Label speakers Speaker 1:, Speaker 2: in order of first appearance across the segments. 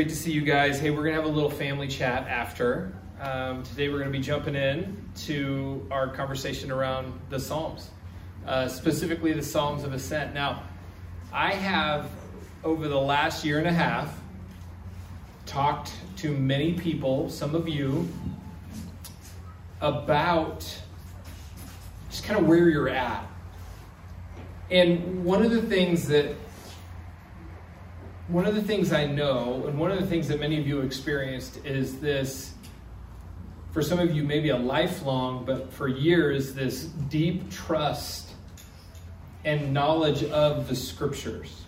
Speaker 1: Great to see you guys. Hey, we're going to have a little family chat after. Um, today we're going to be jumping in to our conversation around the Psalms, uh, specifically the Psalms of Ascent. Now, I have, over the last year and a half, talked to many people, some of you, about just kind of where you're at. And one of the things that one of the things I know, and one of the things that many of you experienced, is this for some of you, maybe a lifelong, but for years, this deep trust and knowledge of the scriptures.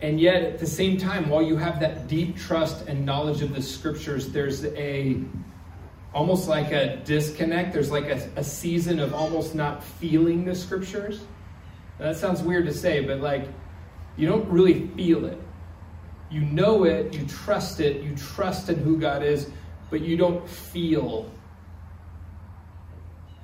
Speaker 1: And yet, at the same time, while you have that deep trust and knowledge of the scriptures, there's a almost like a disconnect. There's like a, a season of almost not feeling the scriptures. that sounds weird to say, but like you don't really feel it. You know it, you trust it, you trust in who God is, but you don't feel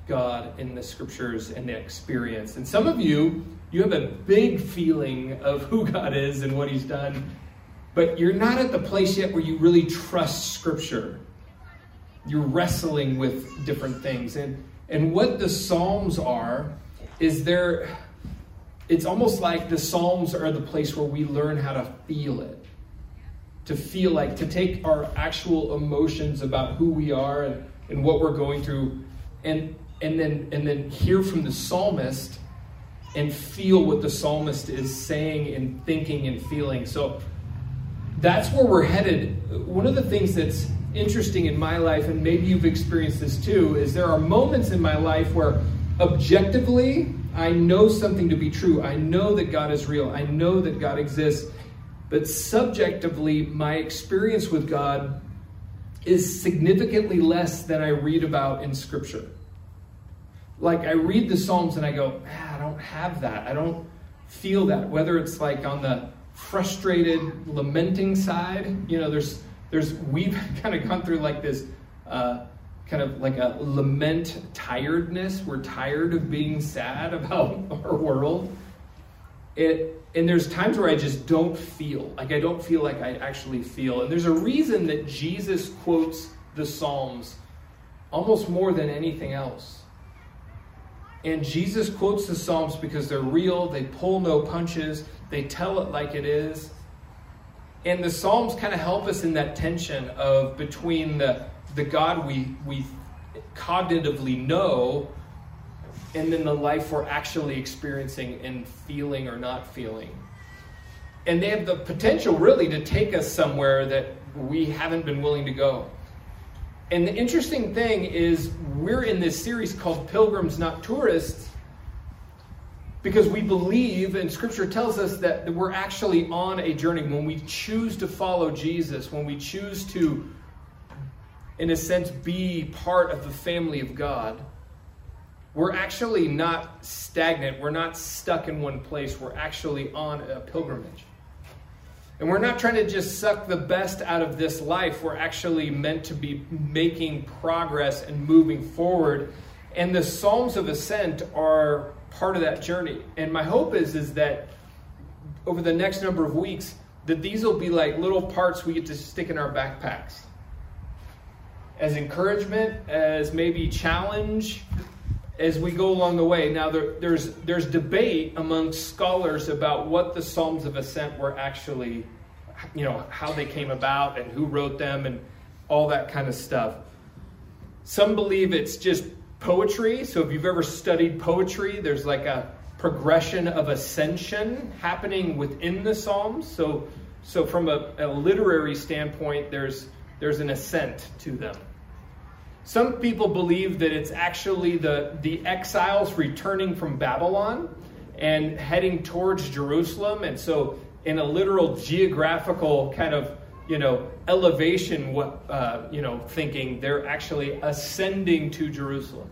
Speaker 1: God in the scriptures and the experience. And some of you, you have a big feeling of who God is and what He's done, but you're not at the place yet where you really trust scripture. You're wrestling with different things. And, and what the Psalms are, is there it's almost like the Psalms are the place where we learn how to feel it. To feel like, to take our actual emotions about who we are and, and what we're going through, and, and, then, and then hear from the psalmist and feel what the psalmist is saying and thinking and feeling. So that's where we're headed. One of the things that's interesting in my life, and maybe you've experienced this too, is there are moments in my life where objectively I know something to be true. I know that God is real. I know that God exists. But subjectively, my experience with God is significantly less than I read about in Scripture. Like, I read the Psalms and I go, I don't have that. I don't feel that. Whether it's like on the frustrated, lamenting side, you know, there's, there's, we've kind of gone through like this. Uh, kind of like a lament tiredness. We're tired of being sad about our world. It, and there's times where I just don't feel, like I don't feel like I actually feel. And there's a reason that Jesus quotes the Psalms almost more than anything else. And Jesus quotes the Psalms because they're real, they pull no punches, they tell it like it is. And the Psalms kind of help us in that tension of between the the God we, we cognitively know and then the life we're actually experiencing and feeling or not feeling. And they have the potential really to take us somewhere that we haven't been willing to go. And the interesting thing is, we're in this series called Pilgrims, Not Tourists, because we believe, and Scripture tells us that we're actually on a journey. When we choose to follow Jesus, when we choose to in a sense, be part of the family of God, we're actually not stagnant. We're not stuck in one place. We're actually on a pilgrimage. And we're not trying to just suck the best out of this life. We're actually meant to be making progress and moving forward. And the Psalms of Ascent are part of that journey. And my hope is, is that over the next number of weeks, that these will be like little parts we get to stick in our backpacks as encouragement, as maybe challenge as we go along the way. Now, there, there's, there's debate among scholars about what the Psalms of Ascent were actually, you know, how they came about and who wrote them and all that kind of stuff. Some believe it's just poetry. So if you've ever studied poetry, there's like a progression of ascension happening within the Psalms. So, so from a, a literary standpoint, there's there's an ascent to them. Some people believe that it's actually the, the exiles returning from Babylon and heading towards Jerusalem. And so, in a literal geographical kind of you know elevation, what uh, you know thinking, they're actually ascending to Jerusalem.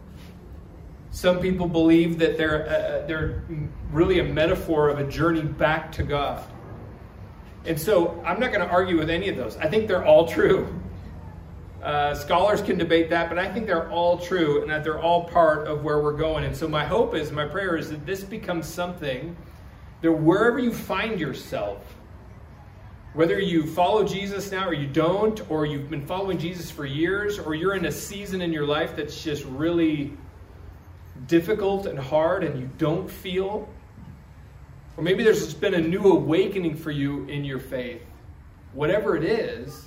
Speaker 1: Some people believe that they're uh, they're really a metaphor of a journey back to God. And so I'm not going to argue with any of those. I think they're all true. Uh, scholars can debate that, but I think they're all true and that they're all part of where we're going. And so my hope is, my prayer is that this becomes something that wherever you find yourself, Whether you follow Jesus now or you don't, or you've been following Jesus for years, or you're in a season in your life that's just really difficult and hard and you don't feel, or maybe there's just been a new awakening for you in your faith. Whatever it is,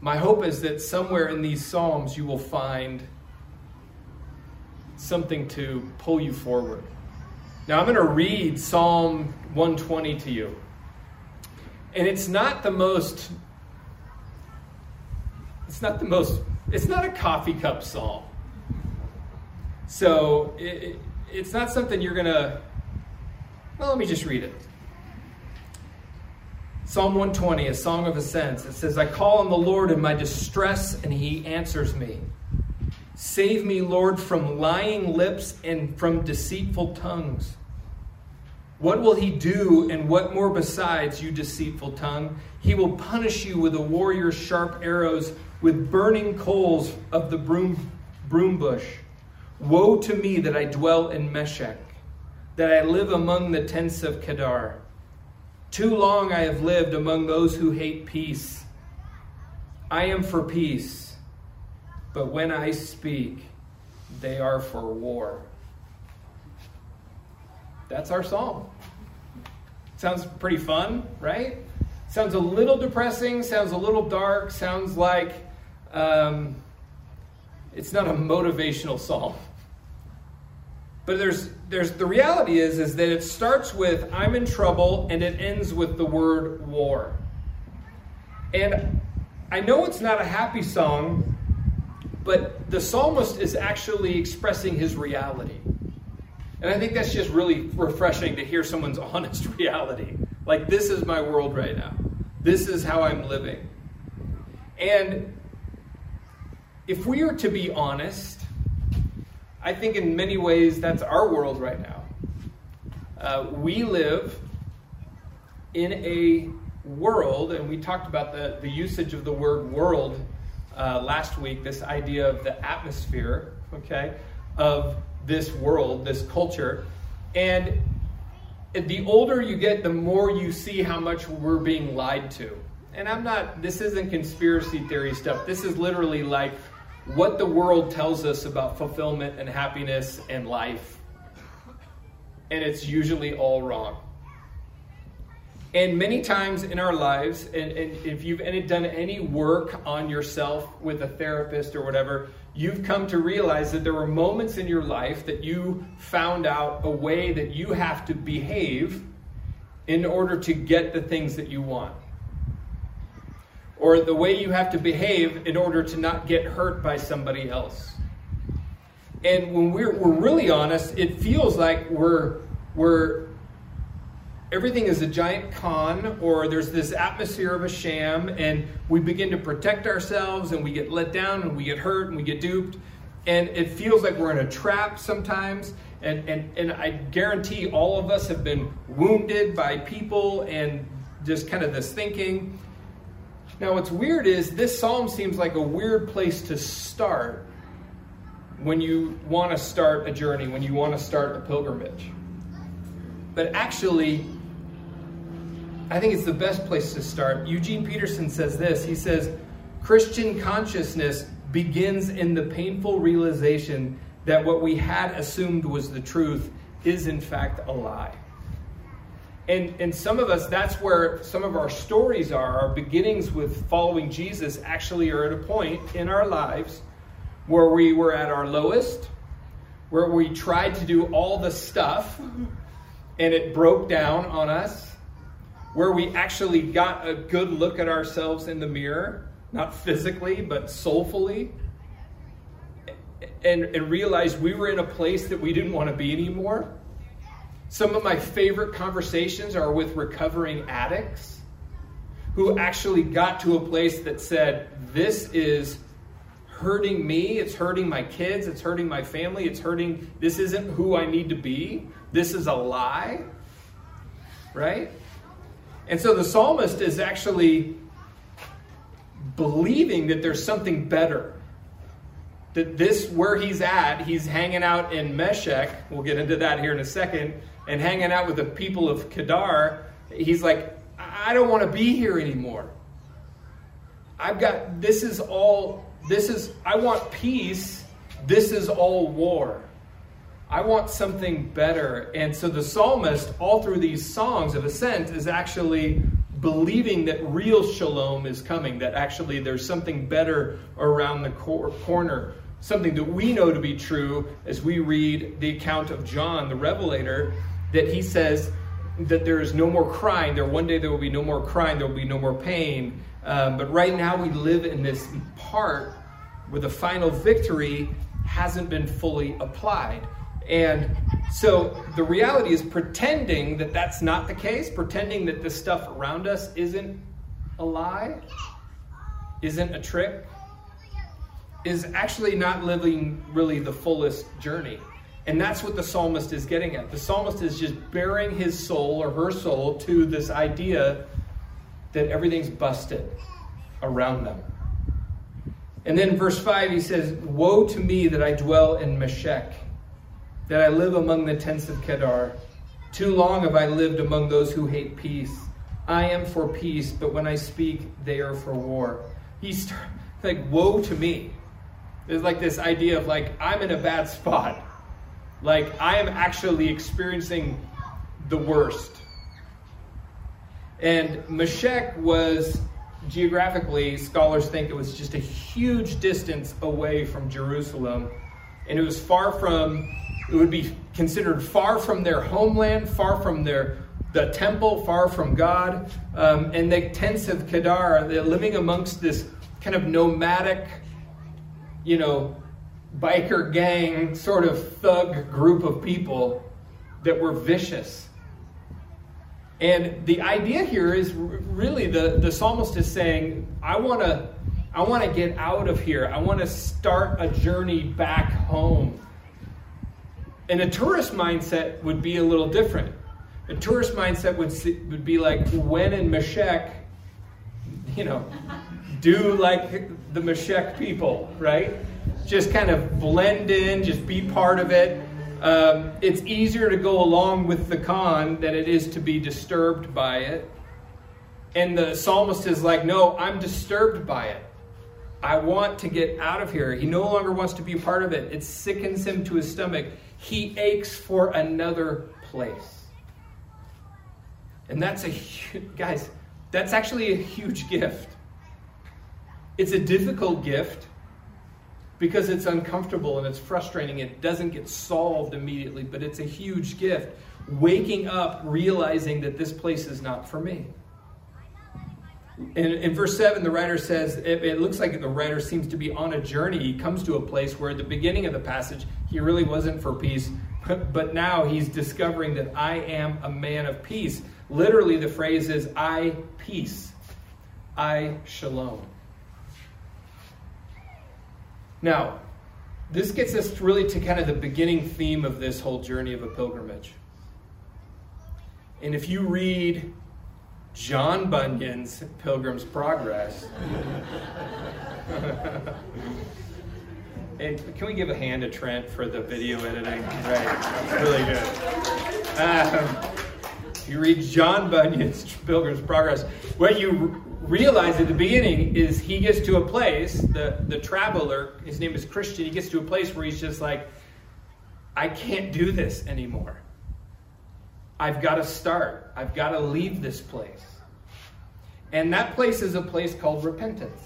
Speaker 1: my hope is that somewhere in these Psalms you will find something to pull you forward. Now, I'm going to read Psalm 120 to you. And it's not the most, it's not the most, it's not a coffee cup psalm. So it, it's not something you're going to, well, let me just read it. Psalm 120, a song of ascents. It says, I call on the Lord in my distress, and he answers me. Save me, Lord, from lying lips and from deceitful tongues. What will he do, and what more besides, you deceitful tongue? He will punish you with a warrior's sharp arrows, with burning coals of the broom, broom bush. Woe to me that I dwell in Meshech, that I live among the tents of Kedar. Too long I have lived among those who hate peace. I am for peace, but when I speak, they are for war. That's our psalm. Sounds pretty fun, right? Sounds a little depressing, sounds a little dark, sounds like um, it's not a motivational psalm. But there's there's the reality is is that it starts with I'm in trouble and it ends with the word war. And I know it's not a happy song, but the psalmist is actually expressing his reality. And I think that's just really refreshing to hear someone's honest reality. Like, this is my world right now. This is how I'm living. And if we are to be honest, I think in many ways that's our world right now. Uh, we live in a world, and we talked about the, the usage of the word world uh, last week, this idea of the atmosphere, okay, of this world, this culture. And the older you get, the more you see how much we're being lied to. And I'm not, this isn't conspiracy theory stuff. This is literally like what the world tells us about fulfillment and happiness and life. And it's usually all wrong. And many times in our lives, and, and if you've done any work on yourself with a therapist or whatever, you've come to realize that there were moments in your life that you found out a way that you have to behave in order to get the things that you want or the way you have to behave in order to not get hurt by somebody else. And when we're, we're really honest, it feels like we're, we're everything is a giant con or there's this atmosphere of a sham and we begin to protect ourselves and we get let down and we get hurt and we get duped. And it feels like we're in a trap sometimes. And, and, and i guarantee all of us have been wounded by people and just kind of this thinking now, what's weird is this psalm seems like a weird place to start when you want to start a journey, when you want to start a pilgrimage. But actually, I think it's the best place to start. Eugene Peterson says this he says, Christian consciousness begins in the painful realization that what we had assumed was the truth is, in fact, a lie. And, and some of us, that's where some of our stories are. Our beginnings with following Jesus actually are at a point in our lives where we were at our lowest, where we tried to do all the stuff and it broke down on us, where we actually got a good look at ourselves in the mirror, not physically, but soulfully, and, and realized we were in a place that we didn't want to be anymore some of my favorite conversations are with recovering addicts who actually got to a place that said, This is hurting me, it's hurting my kids, it's hurting my family, it's hurting, this isn't who I need to be, this is a lie. Right? And so the psalmist is actually believing that there's something better. That this, where he's at, he's hanging out in Meshech. We'll get into that here in a second and hanging out with the people of Kedar, he's like, I don't want to be here anymore. I've got, this is all, this is, I want peace. This is all war. I want something better. And so the psalmist, all through these songs of ascent, is actually believing that real shalom is coming, that actually there's something better around the cor- corner. Something that we know to be true as we read the account of John, the Revelator, that he says that there is no more crying. There one day there will be no more crying, there will be no more pain. Um, but right now we live in this part where the final victory hasn't been fully applied. And so the reality is pretending that that's not the case, pretending that this stuff around us isn't a lie, isn't a trick, is actually not living really the fullest journey. And that's what the psalmist is getting at. The psalmist is just baring his soul or her soul to this idea that everything's busted around them. And then verse 5, he says, Woe to me that I dwell in Meshech, that I live among the tents of Kedar. Too long have I lived among those who hate peace. I am for peace, but when I speak, they are for war. He's like, Woe to me. There's like this idea of like, I'm in a bad spot. Like, I am actually experiencing the worst. And Meshech was geographically, scholars think it was just a huge distance away from Jerusalem. And it was far from, it would be considered far from their homeland, far from their the temple, far from God. Um, and the tents of Kedar, they're living amongst this kind of nomadic, you know, biker gang sort of thug group of people that were vicious and the idea here is really the, the psalmist is saying, I want to I want to get out of here. I want to start a journey back home. And a tourist mindset would be a little different. A tourist mindset would, would be like, when in Meshech, you know, do like the Meshech people, right? Just kind of blend in, just be part of it. Um, it's easier to go along with the con than it is to be disturbed by it. And the psalmist is like, No, I'm disturbed by it. I want to get out of here. He no longer wants to be a part of it. It sickens him to his stomach. He aches for another place. And that's a, huge, guys, that's actually a huge gift. It's a difficult gift because it's uncomfortable and it's frustrating. It doesn't get solved immediately, but it's a huge gift. Waking up, realizing that this place is not for me. In, in verse 7, the writer says, it, it, looks like the writer seems to be on a journey. He comes to a place where at the beginning of the passage, he really wasn't for peace, but now he's discovering that I am a man of peace. Literally, the phrase is, I peace, I shalom. Now, this gets us really to kind of the beginning theme of this whole journey of a pilgrimage. And if you read John Bunyan's Pilgrim's Progress, and can we give a hand to Trent for the video editing? Right, really good. Um, you read John Bunyan's Pilgrim's Progress. What you realize at the beginning is he gets to a place, the, the traveler, his name is Christian, he gets to a place where he's just like, I can't do this anymore. I've got to start. I've got to leave this place. And that place is a place called repentance.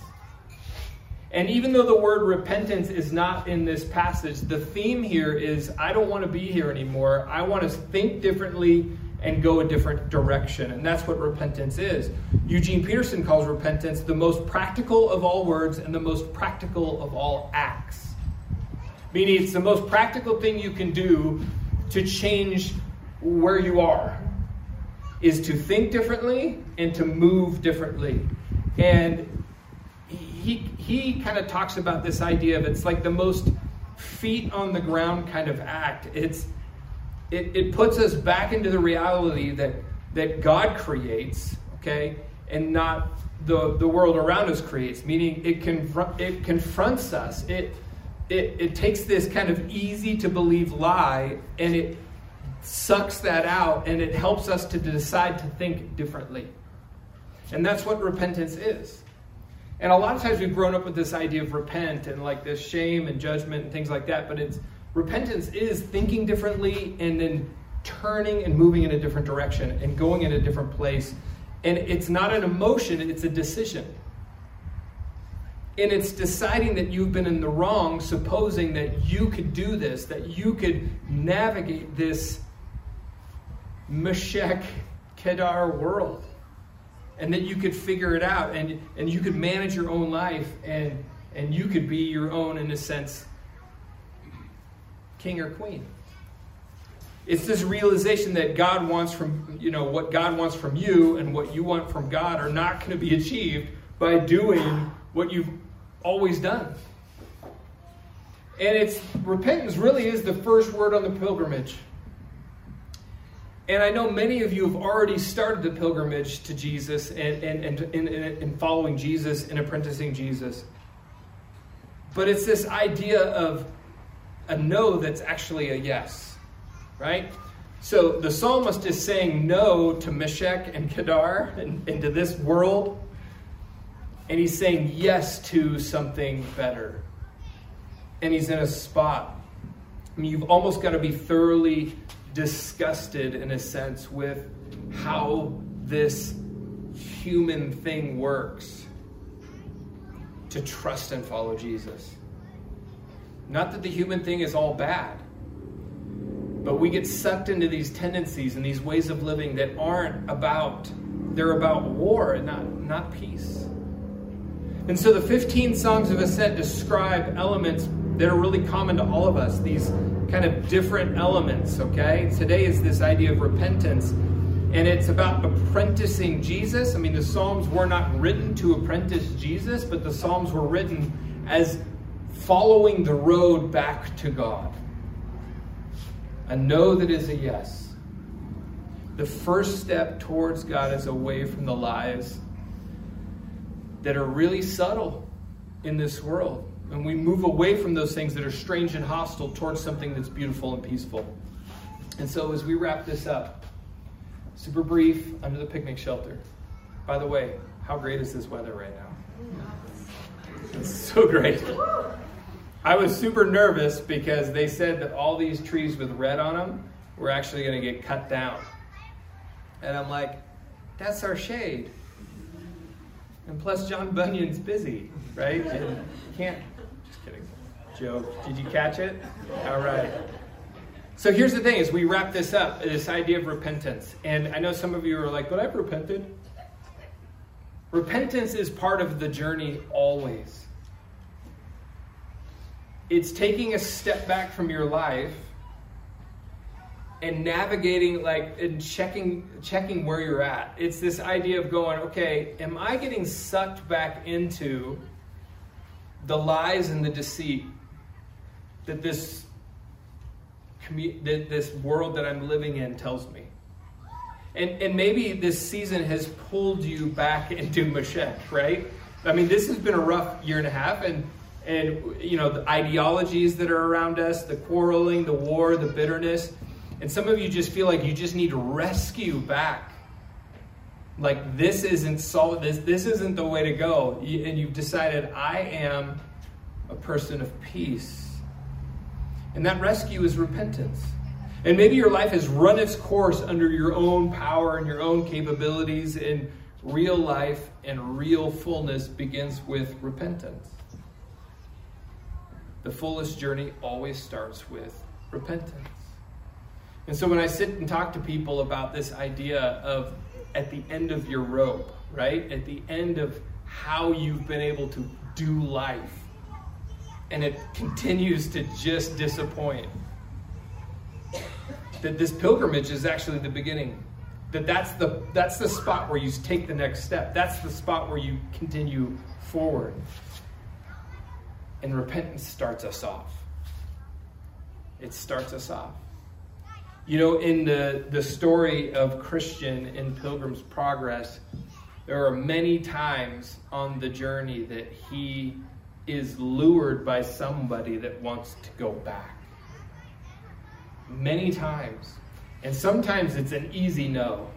Speaker 1: And even though the word repentance is not in this passage, the theme here is I don't want to be here anymore. I want to think differently and go a different direction. And that's what repentance is. Eugene Peterson calls repentance the most practical of all words and the most practical of all acts. Meaning, it's the most practical thing you can do to change where you are, is to think differently and to move differently. And he, he kind of talks about this idea of it's like the most feet on the ground kind of act. It's it, it puts us back into the reality that, that God creates, okay, and not the, the world around us creates, meaning it, confront, it confronts us. It, it, it takes this kind of easy to believe lie and it sucks that out and it helps us to decide to think differently. And that's what repentance is. And a lot of times we've grown up with this idea of repent and like this shame and judgment and things like that, but it's repentance is thinking differently and then turning and moving in a different direction and going in a different place. And it's not an emotion, it's a decision. And it's deciding that you've been in the wrong, supposing that you could do this, that you could navigate this Meshech Kedar world and that you could figure it out and, and you could manage your own life and, and you could be your own, in a sense, king or queen. It's this realization that God wants from, you know, what God wants from you and what you want from God are not going to be achieved by doing what you've always done. And it's repentance really is the first word on the pilgrimage. And I know many of you have already started the pilgrimage to Jesus and, and, and, and, and following Jesus and apprenticing Jesus. But it's this idea of a no that's actually a yes, right? So the psalmist is saying no to Meshech and Kedar and, and to this world, and he's saying yes to something better. And he's in a spot. I mean, you've almost got to be thoroughly disgusted, in a sense, with how this human thing works to trust and follow Jesus. Not that the human thing is all bad, but we get sucked into these tendencies and these ways of living that aren't about, they're about war and not, not peace. And so the 15 songs of ascent describe elements that are really common to all of us, these kind of different elements, okay? Today is this idea of repentance, and it's about apprenticing Jesus. I mean, the Psalms were not written to apprentice Jesus, but the Psalms were written as following the road back to God. A no that is a yes. The first step towards God is away from the lies that are really subtle in this world and we move away from those things that are strange and hostile towards something that's beautiful and peaceful. And so, as we wrap this up, super brief under the picnic shelter. By the way, how great is this weather right now? It's so great. I was super nervous because they said that all these trees with red on them were actually going to get cut down. And I'm like, that's our shade. And plus, John Bunyan's busy, right? And can't just kidding. Joe, did you catch it? All right. So here's the thing as we wrap this up, this idea of repentance. And I know some of you are like, but I've repented. Repentance is part of the journey always. It's taking a step back from your life and navigating like and checking checking where you're at. It's this idea of going, okay, am I getting sucked back into the lies and the deceit that this that this world that I'm living in tells me. And, and maybe this season has pulled you back into Meshech, right? I mean, this has been a rough year and a half, and and you know the ideologies that are around us, the quarreling, the war, the bitterness, and some of you just feel like you just need rescue back. Like this isn't solid. This this isn't the way to go, and you've decided I am a person of peace and that rescue is repentance. And maybe your life has run its course under your own power and your own capabilities, and real life and real fullness begins with repentance. The fullest journey always starts with repentance. And so when I sit and talk to people about this idea of at the end of your rope, right? At the end of how you've been able to do life, and it continues to just disappoint. That this pilgrimage is actually the beginning. That that's the that's the spot where you take the next step. That's the spot where you continue forward. And repentance starts us off. It starts us off. You know, in the, the story of Christian in Pilgrim's Progress, there are many times on the journey that he is lured by somebody that wants to go back. Many times. And sometimes it's an easy no.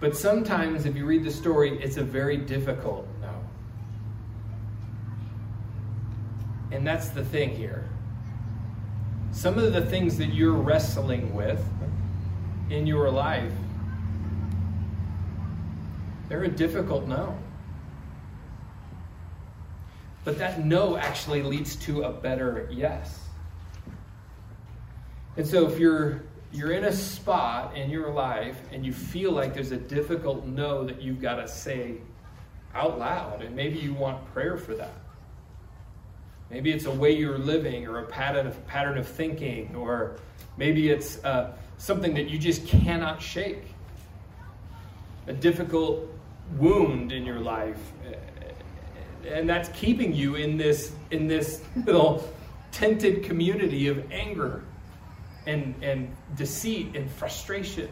Speaker 1: But sometimes, if you read the story, it's a very difficult no. And that's the thing here. Some of the things that you're wrestling with in your life, they're a difficult no. But that no actually leads to a better yes. And so if you're you're in a spot in your life and you feel like there's a difficult no that you've got to say out loud, and maybe you want prayer for that. Maybe it's a way you're living or a pattern of, pattern of thinking, or maybe it's uh, something that you just cannot shake. A difficult wound in your life. And that's keeping you in this, in this little tented community of anger and, and deceit and frustration.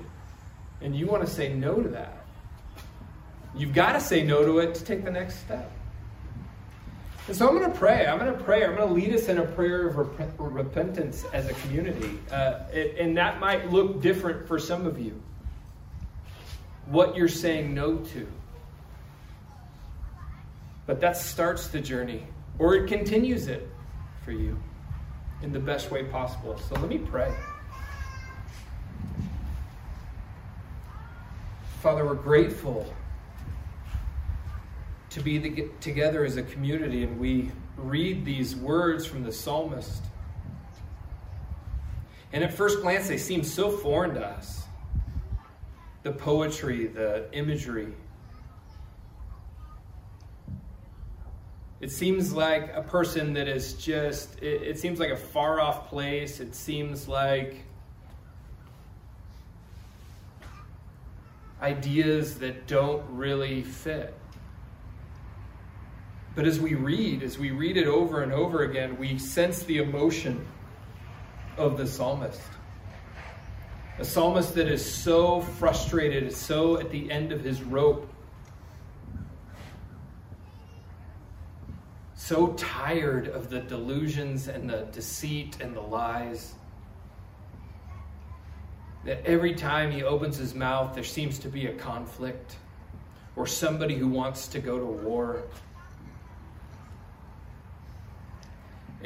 Speaker 1: And you want to say no to that. You've got to say no to it to take the next step. And so I'm going to pray. I'm going to pray. I'm going to lead us in a prayer of rep- repentance as a community. Uh, it, and that might look different for some of you. What you're saying no to. But that starts the journey, or it continues it for you in the best way possible. So let me pray. Father, we're grateful to be the, together as a community and we read these words from the psalmist. And at first glance, they seem so foreign to us the poetry, the imagery. It seems like a person that is just, it, it seems like a far off place. It seems like ideas that don't really fit. But as we read, as we read it over and over again, we sense the emotion of the psalmist. A psalmist that is so frustrated, so at the end of his rope, so tired of the delusions and the deceit and the lies that every time he opens his mouth, there seems to be a conflict or somebody who wants to go to war.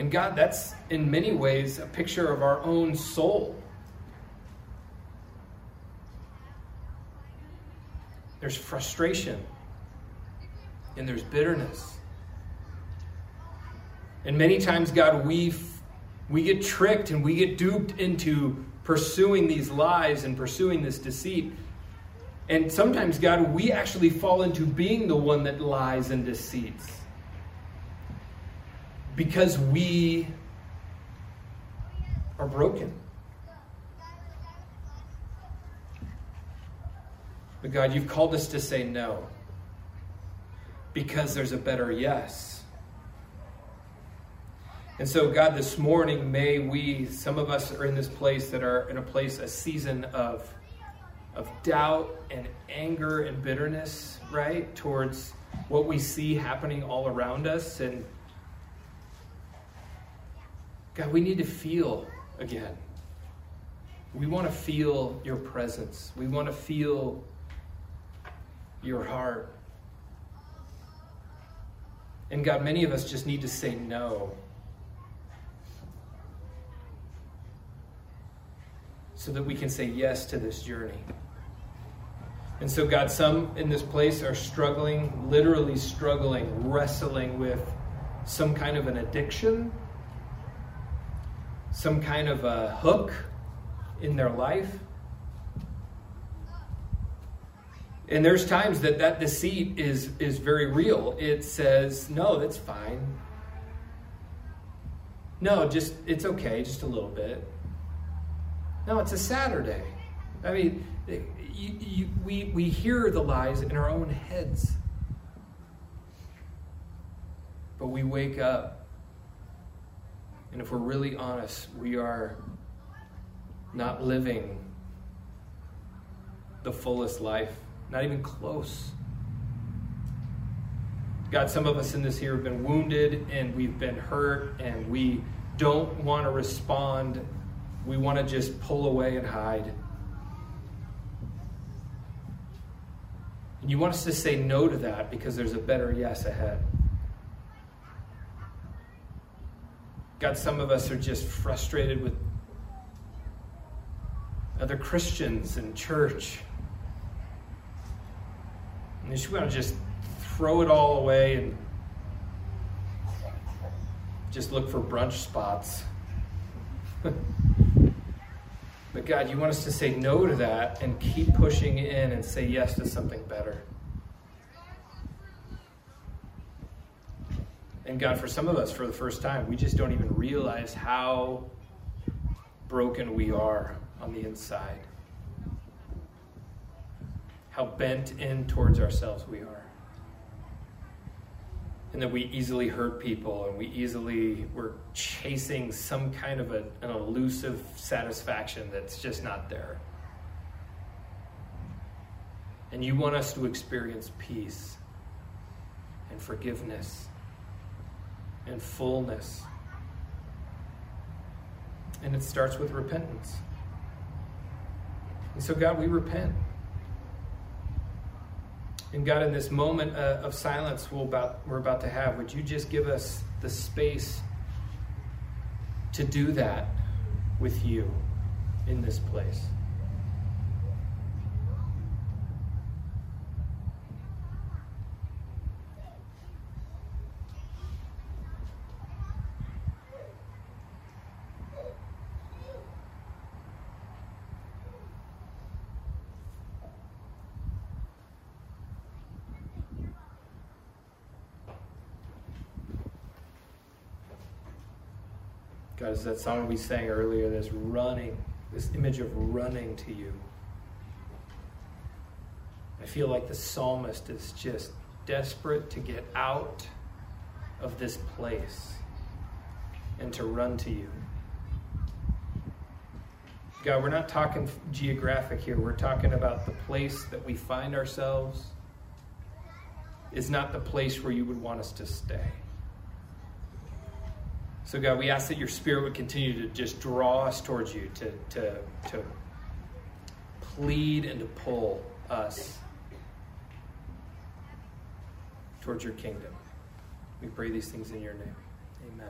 Speaker 1: And God, that's in many ways a picture of our own soul. There's frustration and there's bitterness. And many times, God, we we get tricked and we get duped into pursuing these lies and pursuing this deceit. And sometimes, God, we actually fall into being the one that lies and deceits. Because we are broken. But God, you've called us to say no because there's a better yes. And so, God, this morning, may we, some of us are in this place that are in a place, a season of, of doubt and anger and bitterness, right, towards what we see happening all around us. And God, we need to feel again. We want to feel your presence, we want to feel your heart. And God, many of us just need to say no so that we can say yes to this journey. And so, God, some in this place are struggling, literally struggling, wrestling with some kind of an addiction, some kind of a hook in their life. And there's times that that deceit is, is very real. It says, no, that's fine. No, just, it's okay, just a little bit. No, it's a Saturday. I mean, you, you, we, we hear the lies in our own heads. But we wake up, and if we're really honest, we are not living the fullest life, not even close. God, some of us in this here have been wounded and we've been hurt and we don't want to respond we want to just pull away and hide. And you want us to say no to that because there's a better yes ahead. God, some of us are just frustrated with other Christians in church. And just want to just throw it all away and just look for brunch spots. but God, you want us to say no to that and keep pushing in and say yes to something better. And God, for some of us, for the first time, we just don't even realize how broken we are on the inside. How bent in towards ourselves we are and that we easily hurt people and we easily we're chasing some kind of a, an elusive satisfaction that's just not there and you want us to experience peace and forgiveness and fullness. And it starts with repentance. And so god we repent. And God, in this moment uh, of silence we're about, we're about to have, would you just give us the space to do that with you in this place? That song we sang earlier, this running, this image of running to you. I feel like the psalmist is just desperate to get out of this place and to run to you. God, we're not talking geographic here. We're talking about the place that we find ourselves is not the place where you would want us to stay. So, God, we ask that your spirit would continue to just draw us towards you, to, to, to plead and to pull us towards your kingdom. We pray these things in your name. Amen.